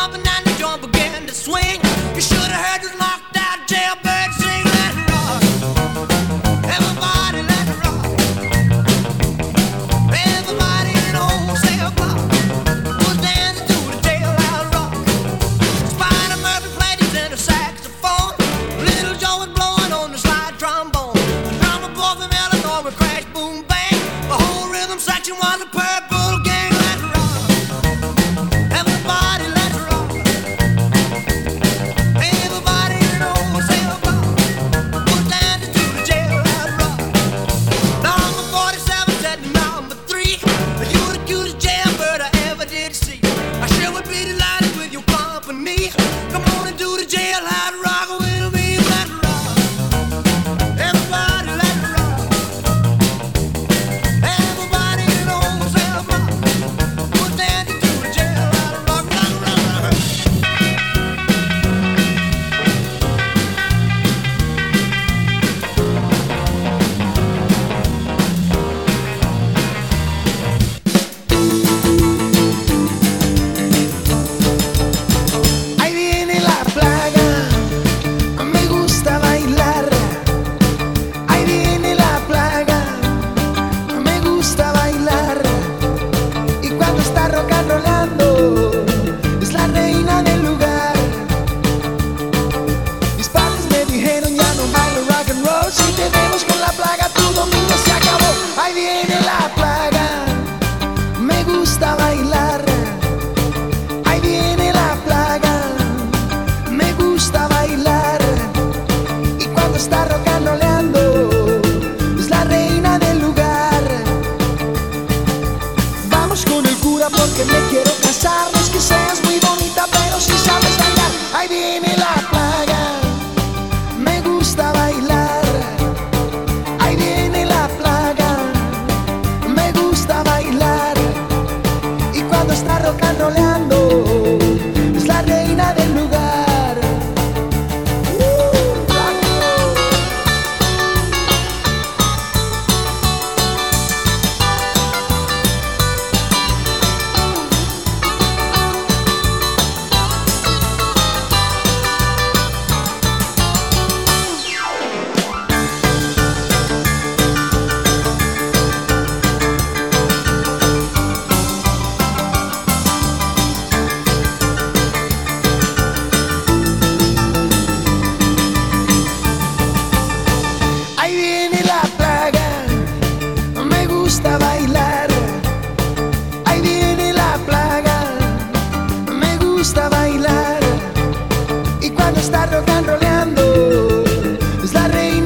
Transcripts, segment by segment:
up and the drum began to swing. You should have heard it locked down.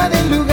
llena de luz.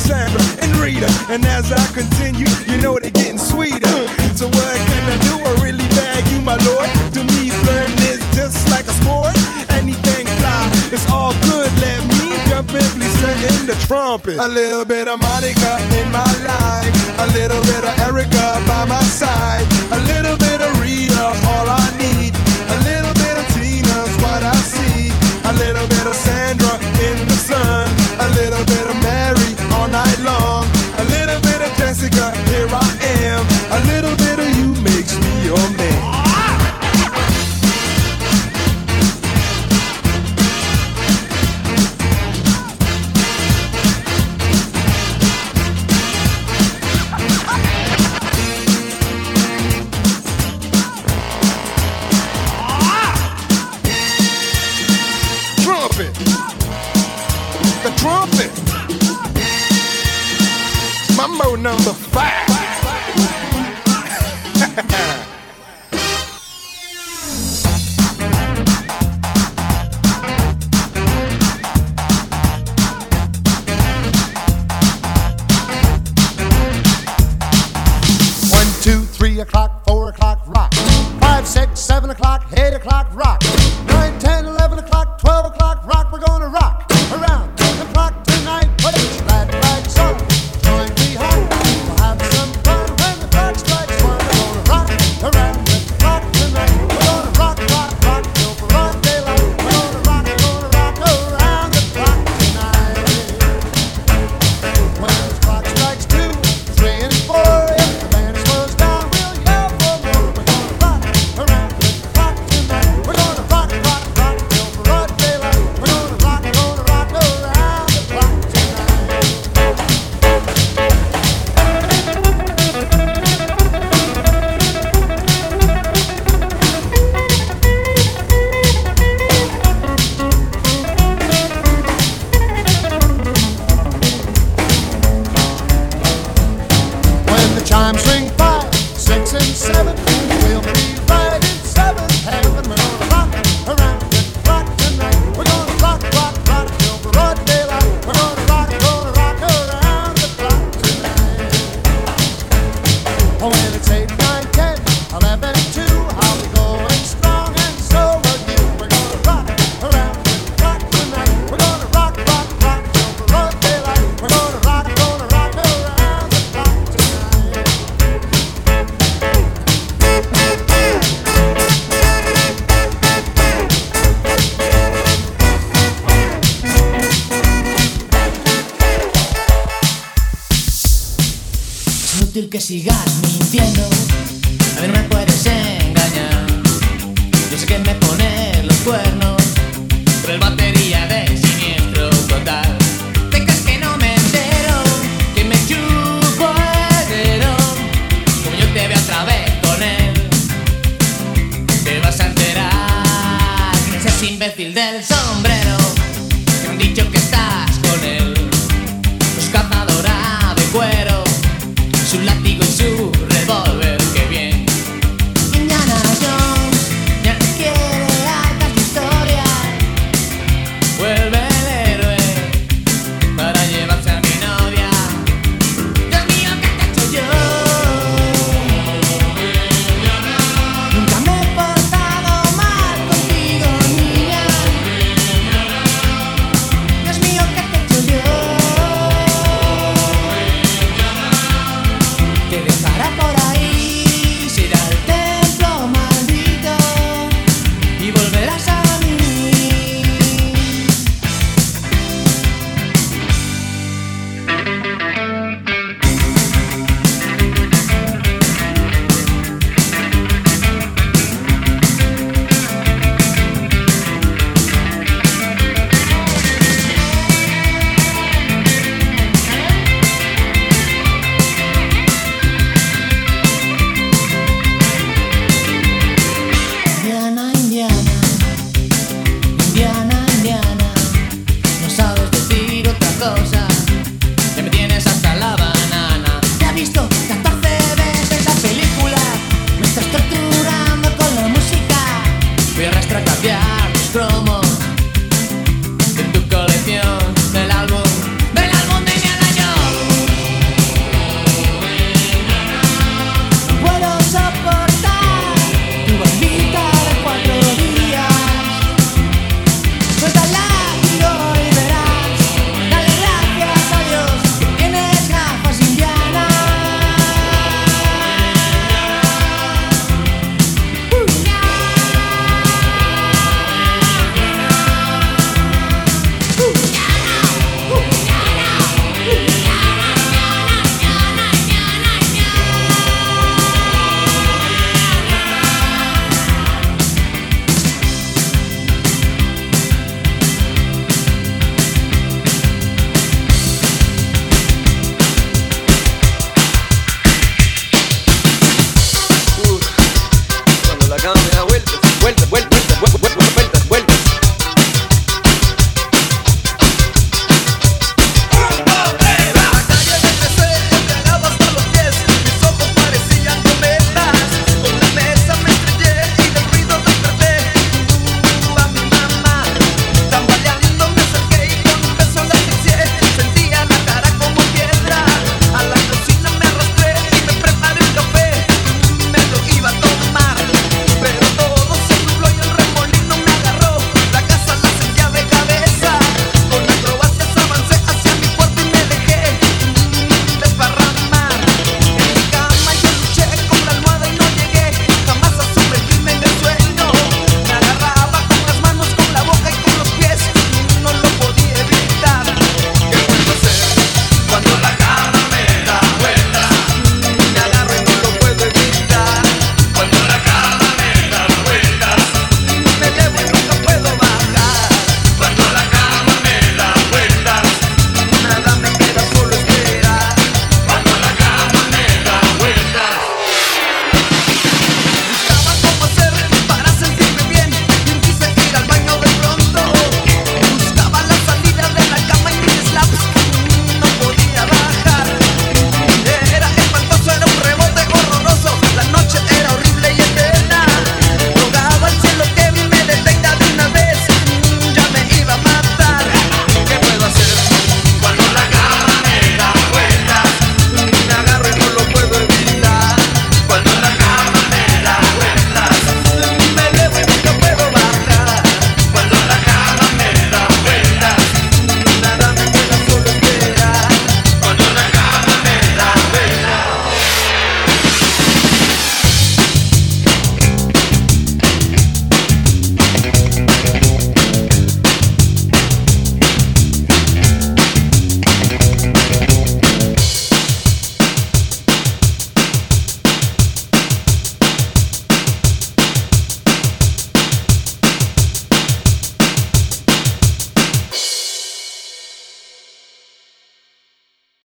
Sandra, and Rita. And as I continue, you know they're getting sweeter. So what can I do? I really beg you, my lord. To me, flirting is just like a sport. Anything fly, it's all good. Let me jump in, please in the trumpet. A little bit of Monica in my life. A little bit of Erica by my side. A little bit of Rita, all I need. A little bit of Tina's what I see. A little bit of Sandra in the sun. boca Number five.